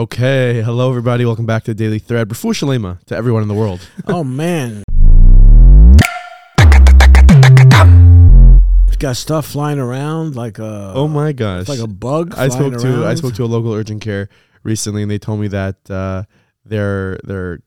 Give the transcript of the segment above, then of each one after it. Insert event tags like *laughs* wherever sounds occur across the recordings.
Okay, hello everybody. Welcome back to Daily Thread. Shalema to everyone in the world. *laughs* Oh man. It's got stuff flying around like a Oh my gosh! like a bug. I spoke to I spoke to a local urgent care recently, and they told me that uh, their their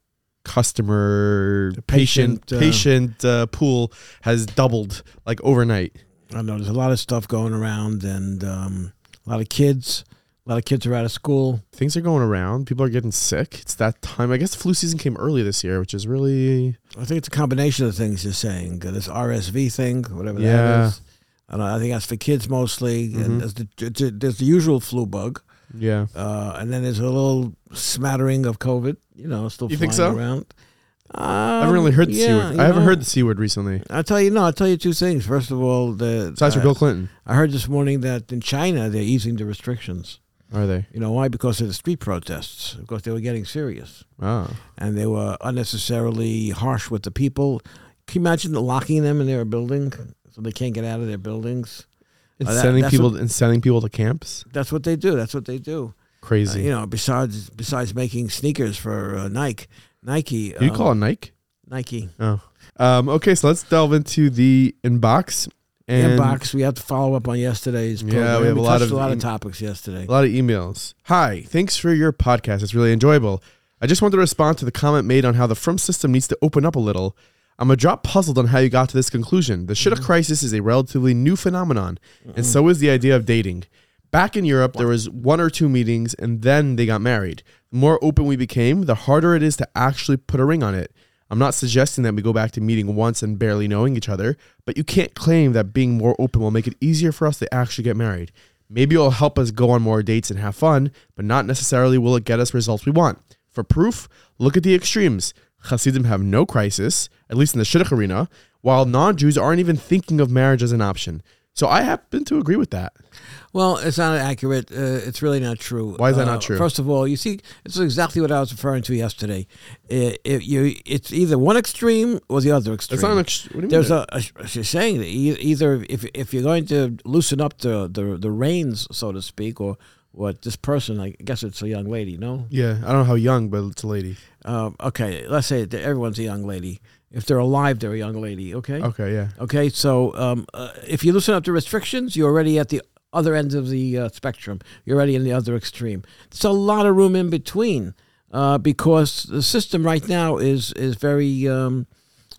customer The patient patient, uh, patient uh, pool has doubled like overnight. I know there's a lot of stuff going around, and um, a lot of kids. A lot of kids are out of school. Things are going around. People are getting sick. It's that time. I guess the flu season came early this year, which is really I think it's a combination of things you're saying. Uh, This RSV thing, whatever Yeah. that is. I, know, I think that's for kids mostly. Mhm. And there's the, there's- there's the usual flu bug, yeah. uh, and then there's a little smattering of COVID. You know, still You flying think so? around. I haven't really heard the c Um, word. I haven't know. heard the c word recently. I'll tell you no. I'll tell you two things. First of all, the Besides for uh, Bill Clinton, I heard this morning that in China they're easing the restrictions. Are they? You know why? Because of the street protests. Because they were getting serious Oh, and they were unnecessarily harsh with the people. Can you imagine locking them in their building so they can't get out of their buildings? and Uh, that- sending people and sending people to camps. That's what they do. That's what they do. Uh, Crazy. you know, besides besides making sneakers for uh, Nike, Nike. Do you um, call it Nike? Nike Oh. Um, okay, so let's delve into the inbox. And inbox? We have to follow up on yesterday's. Yeah, we have a lot touched of a lot of topics yesterday. A lot of emails. Hi, thanks for your podcast. It's really enjoyable. I just wanted to respond to the comment made on how the Frum system needs to open up a little. I'm a drop puzzled on how you got to this conclusion. The shidduch mm-hmm. crisis is a relatively new phenomenon, and so is the idea of dating. Back in Europe, there was one or two meetings, and then they got married. The more open we became, the harder it is to actually put a ring on it. I'm not suggesting that we go back to meeting once and barely knowing each other, but you can't claim that being more open will make it easier for us to actually get married. Maybe it'll help us go on more dates and have fun, but not necessarily will it get us results we want. For proof, look at the extremes. Hasidim have no crisis, at least in the shidduch arena, while non-Jews aren't even thinking of marriage as an option. So I happen to agree with that. Well, it's not accurate. Uh, it's really not true. Why is that Uh, not true? First of all, you see, it's exactly what I was referring to yesterday. It, it, you, it's either one extreme or the other extreme. It's not an ex- what do you There's mean? a, a she's saying that either if if you're going to loosen up the the, the reins, so to speak, or what this person, I guess it's a young lady, no? yeah, I don't know how young, but it's a lady. Uh, okay, let's say everyone's a young lady. If they're alive, they're a young lady. Okay. Okay, yeah. Okay, so um, uh, if you loosen up the restrictions, you're already at the other end of the uh, spectrum. You're already in the other extreme. There's a lot of room in between uh, because the system right now is is very um,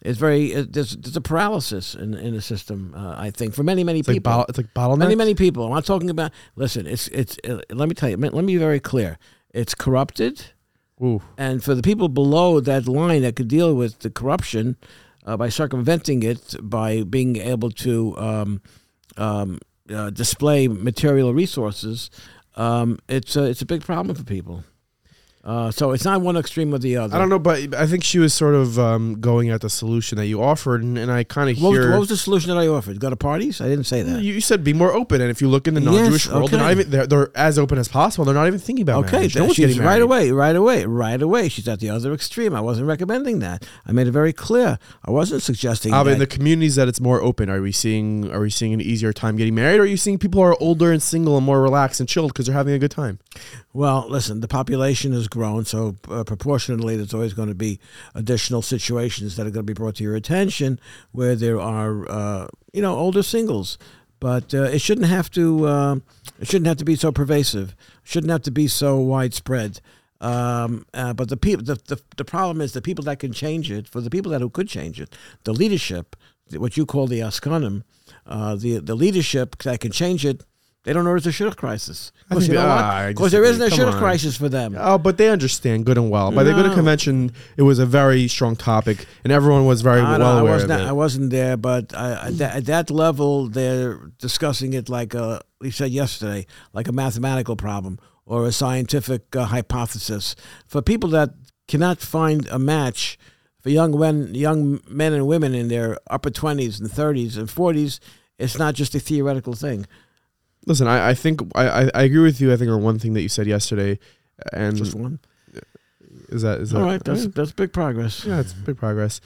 is very uh, there's, there's a paralysis in in the system. Uh, I think for many many It's like people. bottle, it's like bottleneck. Many, many people. I'm not talking about. Listen, it's it's. Uh, let me tell you. Let me be very clear. It's corrupted, Ooh. and for the people below that line that could deal with the corruption uh, by circumventing it, by being able to um, um, uh, display material resources, um, it's a, it's a big problem for people. Uh, so it's not one extreme or the other. I don't know, but I think she was sort of um, going at the solution that you offered, and, and I kind of What was, hear. what was the solution that I offered? Go to parties? I didn't say that. You you said be more open, and if you look in the non-Jewish world, they're not even they're, they're as open as possible. They're not even thinking about Okay, marriage. No th- one's she's right away, right away, right away. She's at the other extreme. I wasn't recommending that. I made it very clear. I wasn't suggesting but in the communities that it's more open, are we seeing are we seeing an easier time getting married? Or are you seeing people who are older and single and more relaxed and chilled because they're having a good time? well, listen, the population has grown, so uh, proportionally, there's always going to be additional situations that are going to be brought to your attention where there are, uh, you know, older singles. But uh, it shouldn't have to. Uh, it shouldn't have to be so pervasive. Shouldn't have to be so widespread. Um, uh, but the people, the, the the problem is the people that can change it. For the people that who could change it, the leadership, what you call the askanim, uh, the the leadership that can change it, they don't know it's a shidduch crisis. I Because think you know they- ah, I 'Cause there isn't a shidduch crisis for them. Oh, but they understand Aguda and well. By the good convention, it was a very strong topic, and everyone was very I, well I aware wasn't. of I wasn't there, but I, at, that, at that level, they're discussing it like a. We said yesterday, like a mathematical problem or a scientific uh, hypothesis. For people that cannot find a match, for young men, young men and women in their upper twenties and thirties and forties, it's not just a theoretical thing. Listen, I, I think I, I, I agree with you. I think on one thing that you said yesterday, and Just one. is that is that All right, that's that's big progress. yeah, it's big progress.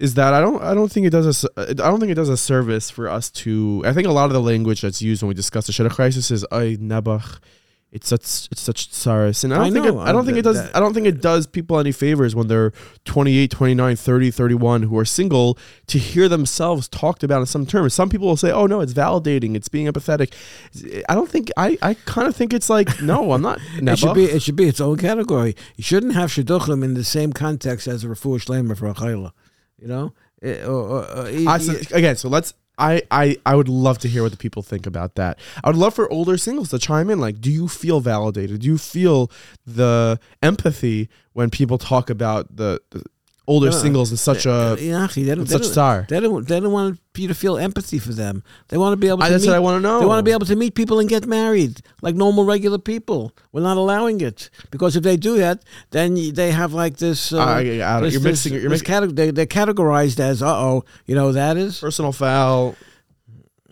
Is that I don't I don't think it does a I don't think it does a service for us to I think a lot of the language that's used when we discuss the shidduch crisis is ay nabach it's such it's such tsaris. And I don't I think know, it, I don't think it does that- I don't think it does people any favors when they're 28, 29, 30, 31 who are single to hear themselves talked about in some terms. Some people will say, "Oh no, it's validating, it's being empathetic." I don't think I I kind of think it's like, "No, I'm not." *laughs* It should be it should be its own category. You shouldn't have shidduchim in the same context as a refuah shleima for a chayla. You know, Eh, or, or, or, I, so, again, so let's. I, I, I would love to hear what the people think about that. I would love for older singles to chime in. Like, do you feel validated? Do you feel the empathy when people talk about the, the older Uh, singles in such a yeah, they don't, in they such don't, star? they don't they don't want you to feel empathy for them. They want to be able to I, that's meet, what I want to know. They want to be able to meet people and get married like normal, regular people. We're not allowing it because if they do that, then they have like this. Uh, I- I- I this- you're this- mixing. You're this mixing cate- they, they're categorized as, uh oh, you know that is personal foul.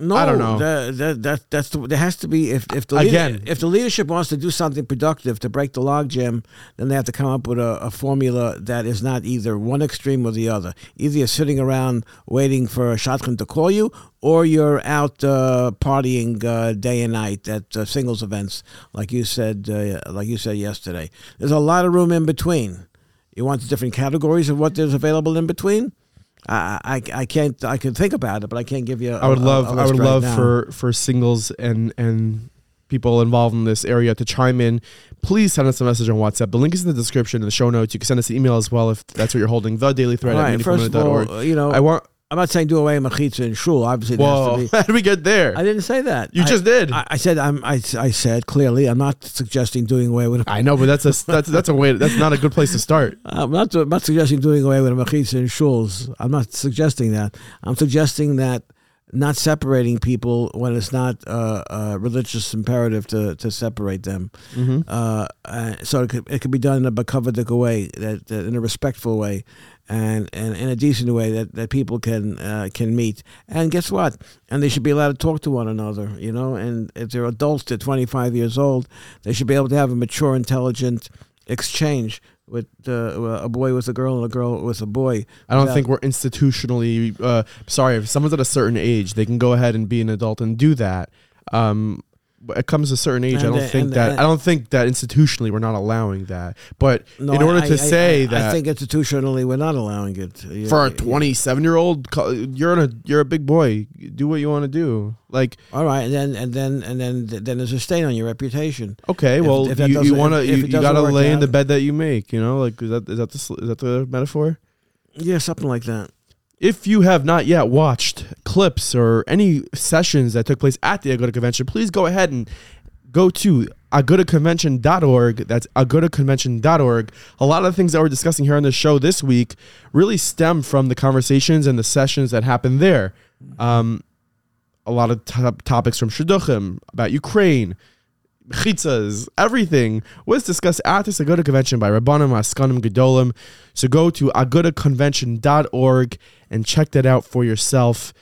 No. I don't know. That, that, that that's the, there has to be if if the leader- Again. if the leadership wants to do something productive to break the logjam, then they have to come up with a, a formula that is not either one extreme or the other. Either you're sitting around waiting for a shadchan to call you, or you're out uh, partying uh, day and night at uh, singles events, like you said, uh, like you said yesterday. There's a lot of room in between. You want the different categories of what there's available in between. I, I, I can't I can think about it, but I can't give you. I I would love. I would love for for singles and and people involved in this area to chime in. Please send us a message on WhatsApp. The link is in the description in the show notes. You can send us an email as well if that's what you're holding. The Daily Thread All at right, first of all, you know, I want. I'm not saying do away with machitza in shul. Obviously, Whoa! *laughs* How did we get there? I didn't say that. you I, just did. I, I said I'm. I, I said clearly. I'm not suggesting doing away with. I know, but that's a *laughs* that's that's a way. That's not a good place to start. *laughs* I'm not. I'm not suggesting doing away with machitza in shuls. I'm not suggesting that. I'm suggesting that not separating people when it's not uh, a religious imperative to, to separate them. Mm-hmm. Uh, uh, so it could, it could be done in a bakavadik way, that, that in a respectful way, and, and in a decent way that, that people can uh, can meet. And guess what? And they should be allowed to talk to one another, you know. And if they're adults, they're 25 years old, they should be able to have a mature, intelligent exchange with uh, a boy with a girl and a girl with a boy. I don't think we're institutionally. Uh, sorry, if someone's at a certain age, they can go ahead and be an adult and do that. Um, it comes to a certain age. I don't the- think and the- that. I don't think that institutionally we're not allowing that. But No, in order I- to I- say I, that I think institutionally we're not allowing it. For a 27 year old, you're in a you're a big boy. Do what you want to do. Like All right, and then and then and then then there's a stain on your reputation. okay, If- well if you, you want to you, you gotta lay in the bed that you make. You know, like is that is that the is that the metaphor? Yeah, something like that. If you have not yet watched clips or any sessions that took place at the Aguda Convention, please go ahead and go to agudaconvention.org. That's agudaconvention.org. A lot of the things that we're discussing here on the show this week really stem from the conversations and the sessions that happened there. Um, a lot of top topics from Shidduchim about Ukraine, chitzas, everything was discussed at this Aguda convention by Rabbanim Askanim Gedolim. So go to agudaconvention.org and check that out for yourself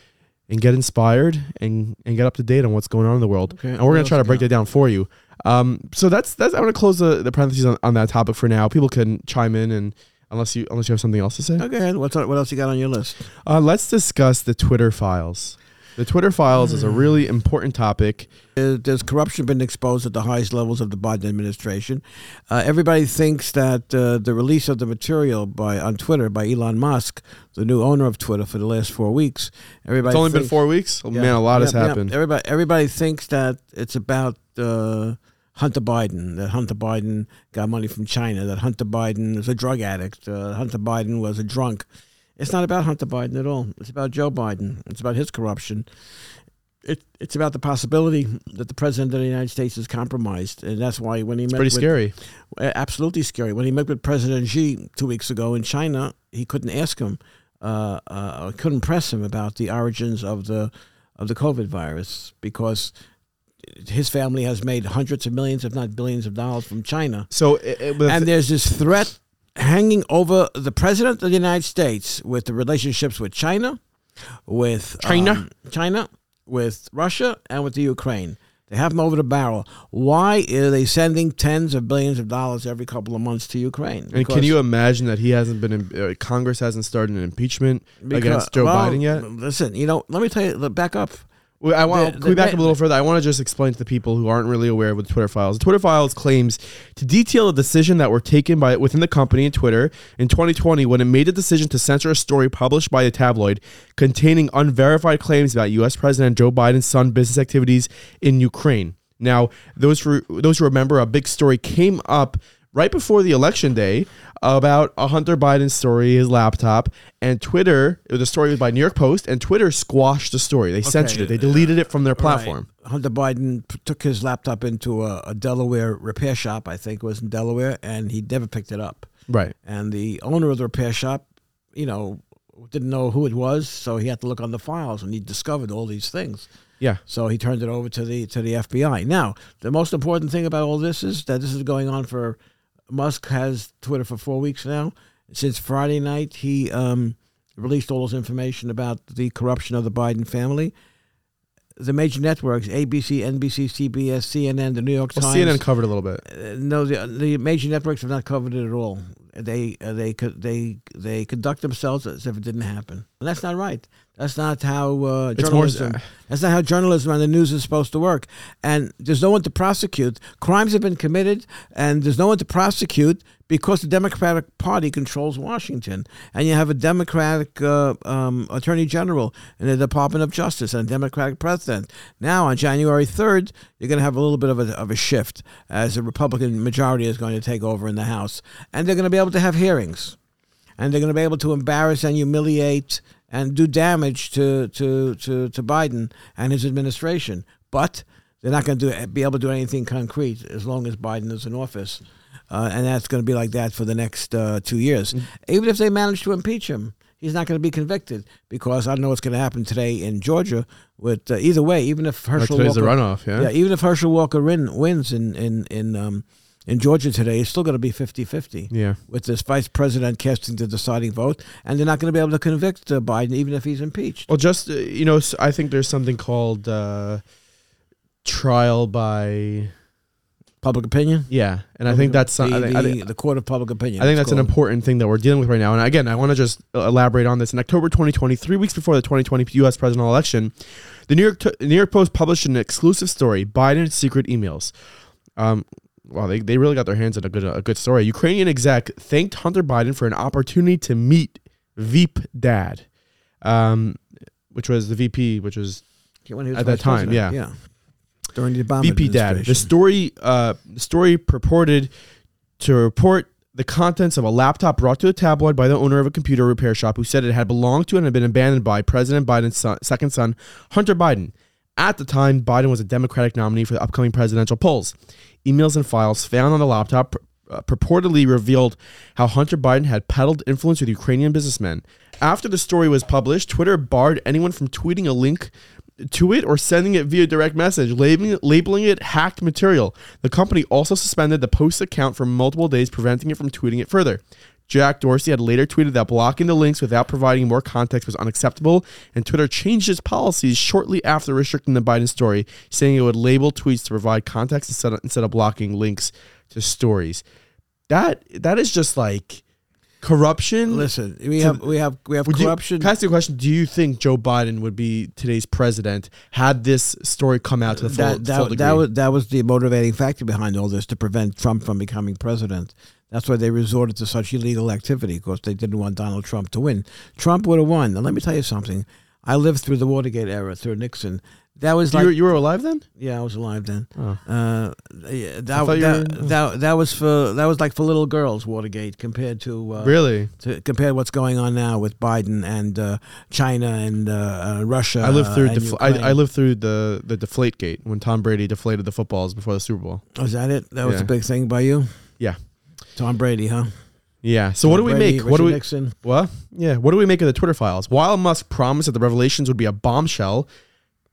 and get inspired and, and get up to date on what's going on in the world. Okay, and we're going to try to break that down for you. Um, so that's that's I'm going to close the, the parentheses on, on that topic for now. People can chime in and unless you unless you have something else to say. Okay, what's what else you got on your list? Uh, let's discuss the Twitter files. The Twitter files is a Hmm. really important topic. Uh, There's corruption been exposed at the highest levels of the Biden administration. Uh, everybody thinks that uh, the release of the material by on Twitter by Elon Musk, the new owner of Twitter for the last four weeks, everybody It's only been four weeks. Oh, Yeah, Man, a lot has yeah, yeah. happened. Everybody, everybody thinks that it's about uh, Hunter Biden. That Hunter Biden got money from China. That Hunter Biden is a drug addict. Uh, Hunter Biden was a drunk. It's not about Hunter Biden at all. It's about Joe Biden. It's about his corruption. It, it's about the possibility that the president of the United States is compromised, and that's why when he It's met pretty with, scary. absolutely scary. When he met with President Xi two weeks ago in China, he couldn't ask him, uh, uh, couldn't press him about the origins of the of the COVID virus because his family has made hundreds of millions, if not billions, of dollars from China, So, it, it, and there's this threat hanging over the president of the United States with the relationships with China, with China? um, China, with Russia, and with the Ukraine. They have them over the barrel. Why are they sending tens of billions of dollars every couple of months to Ukraine? and can you imagine that he hasn't been, in, uh, Congress hasn't started an impeachment because- against Joe well, Biden yet? Listen, you know, let me tell you, back up. Well, I want to the back up a little further. I want to just explain to the people who aren't really aware of the Twitter files. The Twitter files claims to detail a decision that were taken by within the company and Twitter in 2020 when it made a decision to censor a story published by a tabloid containing unverified claims about U.S. President Joe Biden's son business activities in Ukraine. Now, those who, those who remember, a big story came up right before the election day about a Hunter Biden story, his laptop, and Twitter. It was a story by New York Post, and Twitter squashed the story. They censored it. They deleted it from their platform. Right. Hunter Biden p- took his laptop into a, a Delaware repair shop, I think it was in Delaware, and he never picked it up. Right. And the owner of the repair shop, you know, didn't know who it was, so he had to look on the files, and he discovered all these things. Yeah. So he turned it over to the to the FBI. Now, the most important thing about all this is that this is going on for Musk has Twitter for four weeks now. Since Friday night, he um, released all this information about the corruption of the Biden family. The major networks, ABC, NBC, CBS, CNN, the New York Well, Times. CNN covered a little bit. Uh, no, the, the major networks have not covered it at all. They uh, they they they conduct themselves as if it didn't happen, and that's not right. That's not how uh, It's more- journalism. that's not how journalism and the news is supposed to work. And there's no one to prosecute. Crimes have been committed, and there's no one to prosecute because the Democratic Party controls Washington, and you have a Democratic uh, um, Attorney General in the Department of Justice and a Democratic President. Now, on January 3rd, you're going to have a little bit of a, of a shift as a Republican majority is going to take over in the House, and they're going to be able to have hearings, and they're going to be able to embarrass and humiliate and do damage to to to, to Biden and his administration, but. They're not going to be able to do anything concrete as long as Biden is in office. Uh, and that's going to be like that for the next uh, two years. Even if they manage to impeach him, he's not going to be convicted because I don't know what's going to happen today in Georgia. With uh, either way, even if Herschel today's Walker, the runoff, yeah? yeah, even if Herschel Walker win, wins in in in um, in Georgia today, it's still going to be 50-50 Yeah. with this vice president casting the deciding vote, and they're not going to be able to convict uh, Biden even if he's impeached. Well, just, uh, you know, I think there's something called uh, trial by. Public opinion. Yeah. And I think that's. the, I think, I think, the court of public opinion. I think that's an important thing that we're dealing with right now. And again, I want to just elaborate on this. In October 2020, three weeks before the 2020 U.S. presidential election, the New York New York Post published an exclusive story: Biden's secret emails. Um, wow, they, they really got their hands on a good a good story. Ukrainian exec thanked Hunter Biden for an opportunity to meet Veep Dad, um, which was the VP, which was When he was At that time, yeah. yeah. During the Obama VP Dad. The story, uh, the story purported to report the contents of a laptop brought to a tabloid by the owner of a computer repair shop who said it had belonged to and had been abandoned by President Biden's son, second son, Hunter Biden. At the time, Biden was a Democratic nominee for the upcoming presidential polls. Emails and files found on the laptop uh, purportedly revealed how Hunter Biden had peddled influence with Ukrainian businessmen. After the story was published, Twitter barred anyone from tweeting a link to it or sending it via direct message, labeling, labeling it hacked material. The company also suspended the Post account for multiple days, preventing it from tweeting it further. Jack Dorsey had later tweeted that blocking the links without providing more context was unacceptable, and Twitter changed its policies shortly after restricting the Biden story, saying it would label tweets to provide context instead of, instead of blocking links to stories. That that is just like corruption. Listen, we have we have we have Would you- corruption. can I ask you a question? Do you think Joe Biden would be today's president had this story come out to the full, that full that, degree? that was that was the motivating factor behind all this to prevent Trump from becoming president. That's why they resorted to such illegal activity because they didn't want Donald Trump to win. Trump would have won. Now let me tell you something. I lived through the Watergate era through Nixon. That was you, like were, you were alive then? yeah, I was alive then. Oh. Uh, yeah, that, that, were- that, that was for that was like for little girls Watergate compared to uh, really? to compare what's going on now with Biden and uh, China and uh, uh, Russia. I lived through I, I lived through the the deflate gate when Tom Brady deflated the footballs before the Super Bowl. Was that it? That was Yeah. the big thing by you. Yeah. Tom Brady, huh? Yeah. So what do we Brady, make? What do we Nixon. What? Yeah. What do we make of the Twitter files? While Musk promised that the revelations would be a bombshell,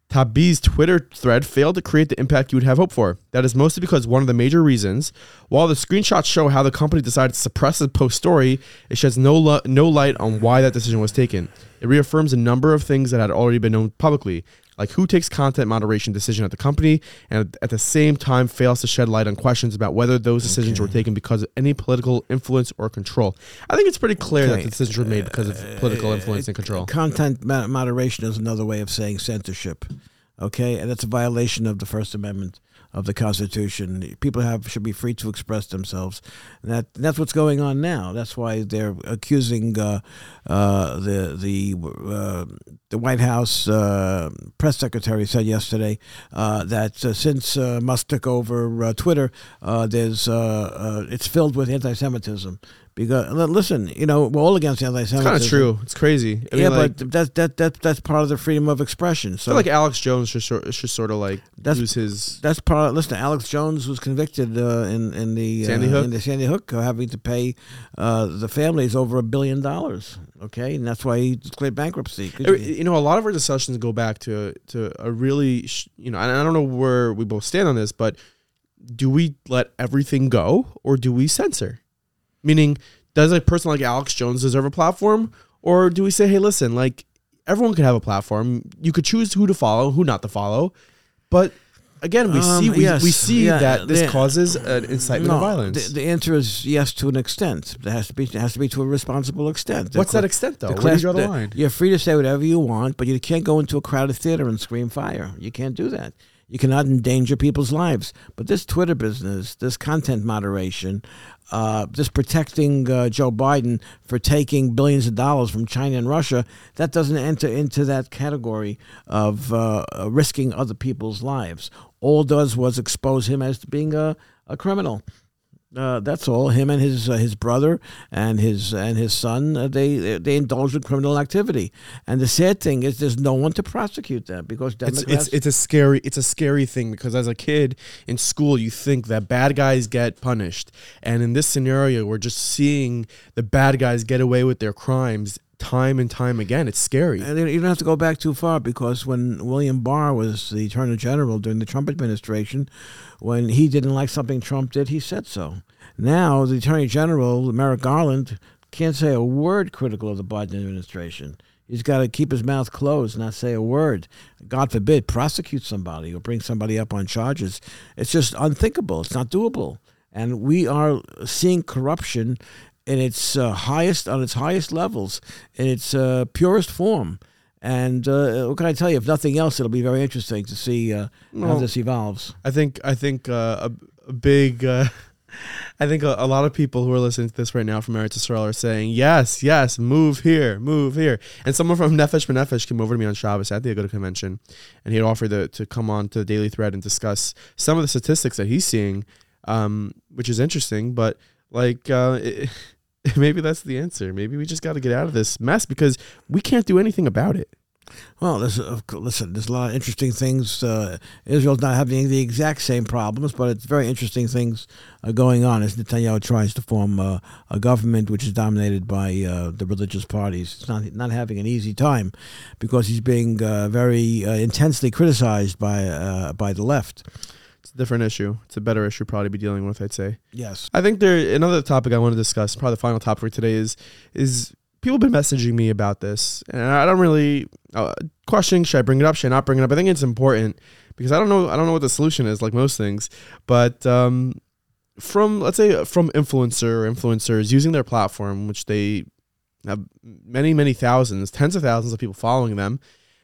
Taibbi's Twitter thread failed to create the impact you would have hoped for. That is mostly because one of the major reasons, while the screenshots show how the company decided to suppress the post story, it sheds no lu- no light on why that decision was taken. It reaffirms a number of things that had already been known publicly, like who takes content moderation decision at the company, and at the same time fails to shed light on questions about whether those decisions were taken because of any political influence or control. I think it's pretty clear that the decisions were made because of uh, political influence and uh, control. Content moderation is another way of saying censorship. Okay, and that's a violation of the First Amendment of the Constitution. People have should be free to express themselves. And that that's what's going on now. That's why they're accusing uh, uh, the the uh, the White House uh, press secretary said yesterday uh, that uh, since Musk took over Twitter, there's it's filled with anti-Semitism. Because listen, you know we're all against anti-Semitism. It's kind of true. It's crazy. I yeah, mean, like, but that that that that's part of the freedom of expression. So I feel like Alex Jones should sort should sort of like that's, lose his. That's part. Of, listen, Alex Jones was convicted uh, in in the Sandy Hook. in the Sandy Hook, of having to pay uh, the families over a billion dollars. Okay, and that's why he declared bankruptcy. You know, a lot of our discussions go back to to a really, you know, and I don't know where we both stand on this, but do we let everything go or do we censor? Meaning, does a person like Alex Jones deserve a platform? Or do we say, hey, listen, like everyone could have a platform. You could choose who to follow, who not to follow. But again, we um, see we, yes, we see yeah, that this the, causes an incitement no, of violence. The, the, answer is yes to an extent. It has to be it has to be to a responsible extent. What's that extent though? Where do you draw the line? You're free to say whatever you want, but you can't go into a crowded theater and scream fire. You can't do that. You cannot endanger people's lives. But this Twitter business, this content moderation, uh, just protecting uh, Joe Biden for taking billions of dollars from China and Russia, that doesn't enter into that category of uh, risking other people's lives. All does was expose him as being a, a criminal. Uh, that's all. Him and his uh, his brother and his and his son uh, they they indulge in criminal activity. And the sad thing is, there's no one to prosecute them because Democrats. It's, it's, it's a scary it's a scary thing because as a kid in school, you think that bad guys get punished, and in this scenario, we're just seeing the bad guys get away with their crimes time and time again. It's scary. And you don't have to go back too far because when William Barr was the Attorney General during the Trump administration, when he didn't like something Trump did, he said so. Now the Attorney General, Merrick Garland, can't say a word critical of the Biden administration. He's got to keep his mouth closed, not say a word. God forbid, prosecute somebody or bring somebody up on charges. It's just unthinkable. It's not doable. And we are seeing corruption in its uh, highest on its highest levels in its uh, purest form. And uh, what can I tell you? If nothing else, it'll be very interesting to see uh, well, how this evolves. I think I think uh, a, a, big. Uh, *laughs* I think a, a, lot of people who are listening to this right now from Eretz Yisrael are saying, yes, yes, move here, move here. And someone from *laughs* Nefesh B'Nefesh came over to me on Shabbos at the Aguda convention, and he had offered to, to come on to the Daily Thread and discuss some of the statistics that he's seeing, um, which is interesting. But like, uh, *laughs* it, maybe that's the answer. Maybe we just got to get out of this mess because we can't do anything about it. Well, there's listen. There's a lot of interesting things. Uh, Israel's not having the exact same problems, but it's very interesting things uh, going on as Netanyahu tries to form uh, a government which is dominated by uh, the religious parties. It's not not having an easy time because he's being uh, very intensely criticized by by the left a different issue. It's a better issue probably to be dealing with. I'd say. Yes. I think there another topic I want to discuss. Probably the final topic for today is is people have been messaging me about this, and I don't really uh, questioning should I bring it up, should I not bring it up. I think it's important because I don't know I don't know what the solution is, like most things, but. Um, from let's say from influencer or influencers using their platform, which they have many many thousands, tens of thousands of people following them,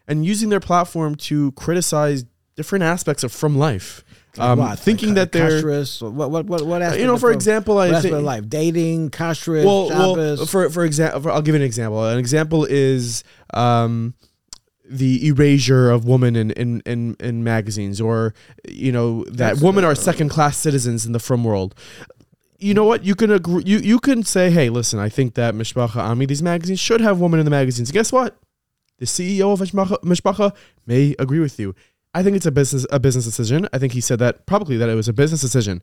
and using their platform to criticize different aspects of frum life. Um, what? Thinking like, that they're what what what what you know for example I think life? Dating kashrus well, well for for example I'll give you an example. An example is um the erasure of women in, in, in, in magazines or you know that That's women are second class citizens in the frum world. You know what? You can agree you, you can say hey listen I think that Mishpacha Ami these magazines should have women in the magazines. Guess what? The CEO of Mishpacha may agree with you I think it's a business a business decision. I think he said that probably that it was a business decision.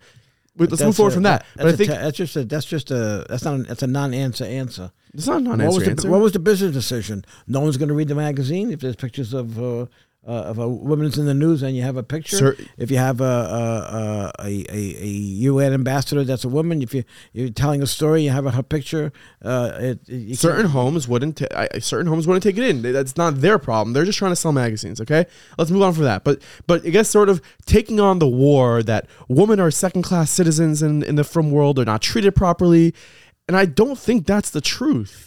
Let's move forward a, from that. But I think that's just a that's just a that's not that's a non-answer answer. It's not a non-answer what was the, answer. What was the business decision? No one's going to read the magazine if there's pictures of uh, uh, of a woman's in the news and you have a picture. Sir, if you have a a, a, a, a, UN ambassador that's a woman, if you you're telling a story, you have a, her picture. Uh, it, certain homes wouldn't. Ta- I, certain homes wouldn't take it in. That's not their problem. They're just trying to sell magazines. Okay, let's move on from that. But but I guess sort of taking on the war that women are second class citizens in in the frum world. They're not treated properly, and I don't think that's the truth.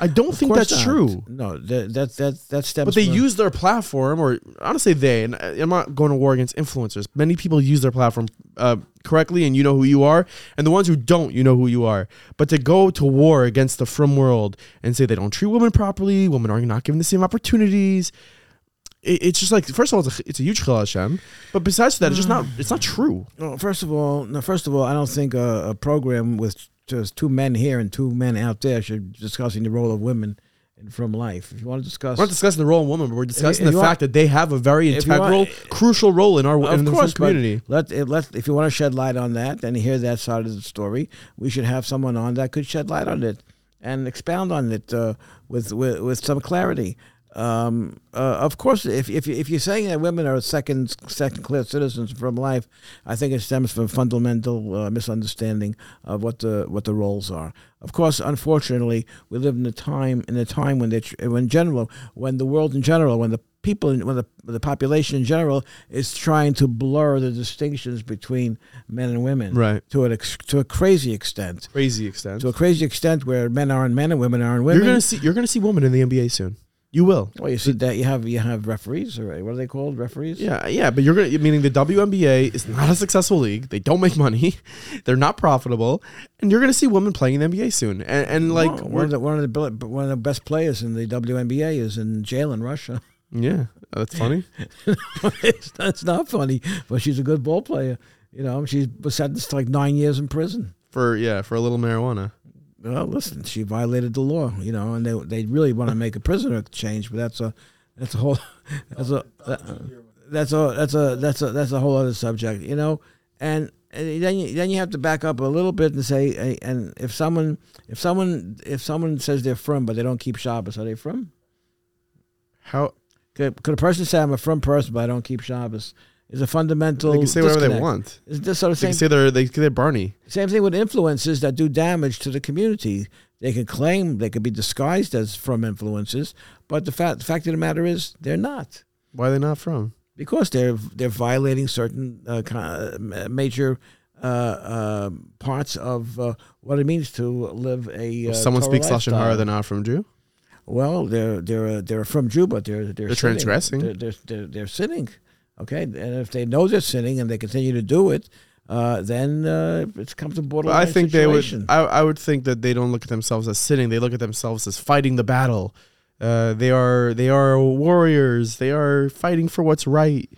I don't Of think that's not. true. No, that that that that stems. But they from- use their platform, or honestly, they. And I- I'm not going to war against influencers. Many people use their platform uh, correctly, and you know who you are. And the ones who don't, you know who you are. But to go to war against the frum world and say they don't treat women properly, women are not given the same opportunities. It, it's just like first of all, it's a, it's a huge chilal Hashem. But besides that, it's just not. It's not true. Well, first of all, no, first of all, I don't think a, a program with just two men here and two men out there should discussing the role of women in frum life. If you want to discuss, We're not discussing the role of women, but we're discussing the fact that they have a very integral, want- crucial role in our in the course, community. let let if you want to shed light on that and hear that side of the story, we should have someone on that could shed light on it and expound on it uh, with, with with some clarity. Um, uh, of course, if if if you're saying that women are second second class citizens frum life, I think it stems from fundamental uh, misunderstanding of what the what the roles are. Of course, unfortunately, we live in a time in a time when they when general when the world in general when the people in, when the the population in general is trying to blur the distinctions between men and women Right. to an ex- to a crazy extent Crazy extent. to a crazy extent where men aren't men and women aren't women. You're gonna see. You're gonna see women in the NBA soon. You will. well, you see that you have you have referees or what are they called referees? Yeah, yeah, but you're gonna meaning the WNBA is not a successful league. They don't make money. *laughs* They're not profitable, and you're gonna see women playing in the NBA soon. And, and like, Well, one of the one of the one of the best players in the WNBA is in jail in Russia. *laughs* yeah, that's funny. *laughs* it's, that's not funny, but she's a good ball player. You know, she was sentenced to like nine years in prison. For yeah, for a little marijuana. Well, listen, she violated the law, you know, and they they really want to make a prisoner change, but that's a that's a whole *laughs* that's a that's a that's a that's a that's a whole other subject, you know. And, and then you, then you have to back up a little bit and say, and if someone if someone if someone says they're frum but they don't keep Shabbos, are they frum? How Could, could a person say I'm a frum person but I don't keep Shabbos? Is a fundamental. they can say whatever they want. Isn't this sort of They can say they're they can say they're Barney. same thing with influences that do damage to the community. They can claim they could be disguised as frum influences, but the fact the fact of the matter is they're not Why are they not frum? because they're they're violating certain uh, uh, major uh, uh, parts of uh, what it means to live a. Uh, someone Torah speaks lashon hara, they're not frum Jew. Well, they're they're they're frum Jew, but they're they're, They're sinning. transgressing. They're, they're, they're, they're sinning. Okay, and if they know they're sinning and they continue to do it, uh, then uh, it comes to But borderline I think they would. I, I would think that they don't look at themselves as sinning. They look at themselves as fighting the battle. Uh, they are they are warriors. They are fighting for what's right.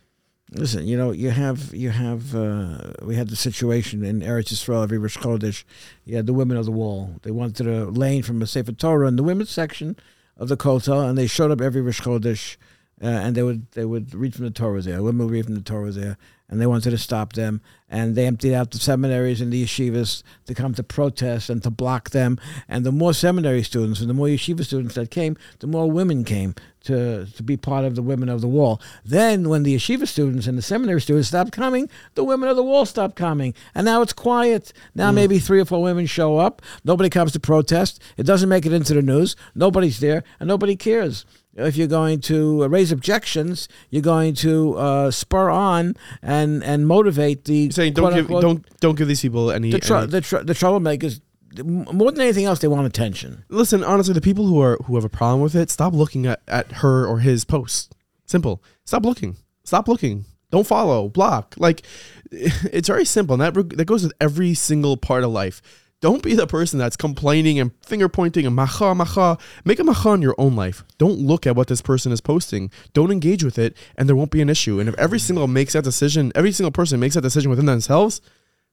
Listen, you know, you have you have uh, we had the situation in Eretz Yisrael, every Rosh Chodesh. You had the women of the wall. They wanted a lane from a Sefer Torah in the women's section of the Kotel, and they showed up every Rosh Chodesh, uh, and they would they would read from the Torah there. Women would read from the Torah there, and they wanted to stop them, and they emptied out the seminaries and the yeshivas to come to protest and to block them. And the more seminary students and the more yeshiva students that came, the more women came to to be part of the women of the wall. Then, when the yeshiva students and the seminary students stopped coming, the women of the wall stopped coming, and now it's quiet. Now maybe three or four women show up. Nobody comes to protest. It doesn't make it into the news. Nobody's there, and nobody cares. If you're going to raise objections, you're going to uh, spur on and and motivate the You're saying don't give unquote, don't don't give these people any. the, tr- any- the, tr- the troublemakers. More than anything else, they want attention. Listen, honestly, the people who are who have a problem with it, stop looking at, at her or his posts. Simple. Stop looking. Stop looking. Don't follow. Block. Like *laughs* it's very simple. And that that goes with every single part of life. Don't be the person that's complaining and finger pointing and macha macha. Make a macha in your own life. Don't look at what this person is posting. Don't engage with it, and there won't be an issue. And if every single makes that decision, every single person makes that decision within themselves,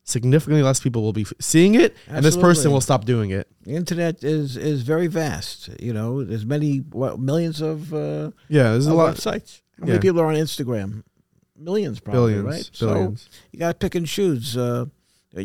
significantly less people will be seeing it, and this person will stop doing it. The internet is is very vast. You know, there's many what millions of, uh, Yeah, there's a lot of sites. websites. How many Yeah. people are on Instagram? Millions, probably, Billions, right? billions. So you got to pick and choose. Uh,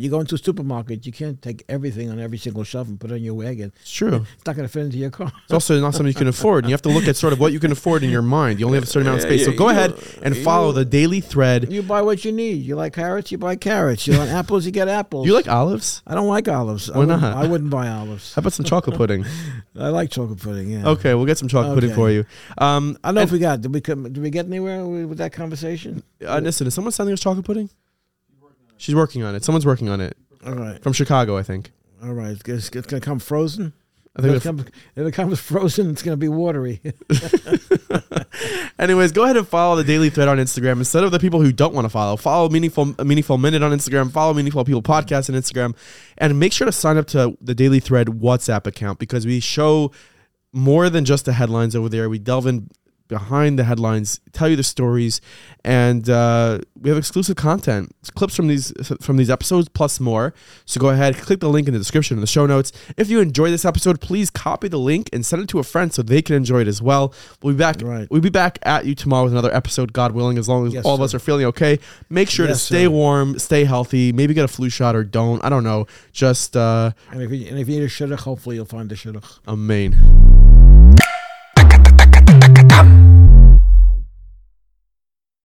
you go into a supermarket, you can't take everything on every single shelf and put it on your wagon. It's true. It's not going to fit into your car. It's also not something you can afford. And you have to look at sort of what you can afford in your mind. You only have a certain amount of space. So go ahead and follow the daily thread. You buy what you need. You like carrots, you buy carrots. You want *laughs* apples, you get apples. You like olives? I don't like olives. I Why wouldn't- I wouldn't buy olives. How about some chocolate pudding? *laughs* I like chocolate pudding. Yeah. Okay, we'll get some chocolate pudding for you. Um, I don't know if we got. Did we come? Did we get anywhere with, with that conversation? uh, listen, is someone sending us chocolate pudding? She's working on it. Someone's working on it All right. from Chicago, I think. All right. It's, it's going to come frozen. I If think it, the comes, if it comes *laughs* frozen, it's going to be watery. *laughs* Anyways, go ahead and follow the Daily Thread on Instagram instead of the people who don't want to follow. Follow Meaningful Meaningful Minute on Instagram. Follow Meaningful People Podcast on Instagram, and make sure to sign up to the Daily Thread WhatsApp account because we show more than just the headlines over there. We delve in behind the headlines, tell you the stories, and uh, we have exclusive content, clips from these from these episodes plus more. So go ahead, click the link in the description in the show notes. If you enjoy this episode, please copy the link and send it to a friend so they can enjoy it as well. We'll be back. Right. We'll be back at you tomorrow with another episode, God willing, as long as Yes, all of us are feeling okay. Make sure to stay sir. warm, stay healthy, maybe get a flu shot or don't. I don't know. Just uh, and, if you, and if you need a shidduch, hopefully you'll find a shidduch. a main taca, taca,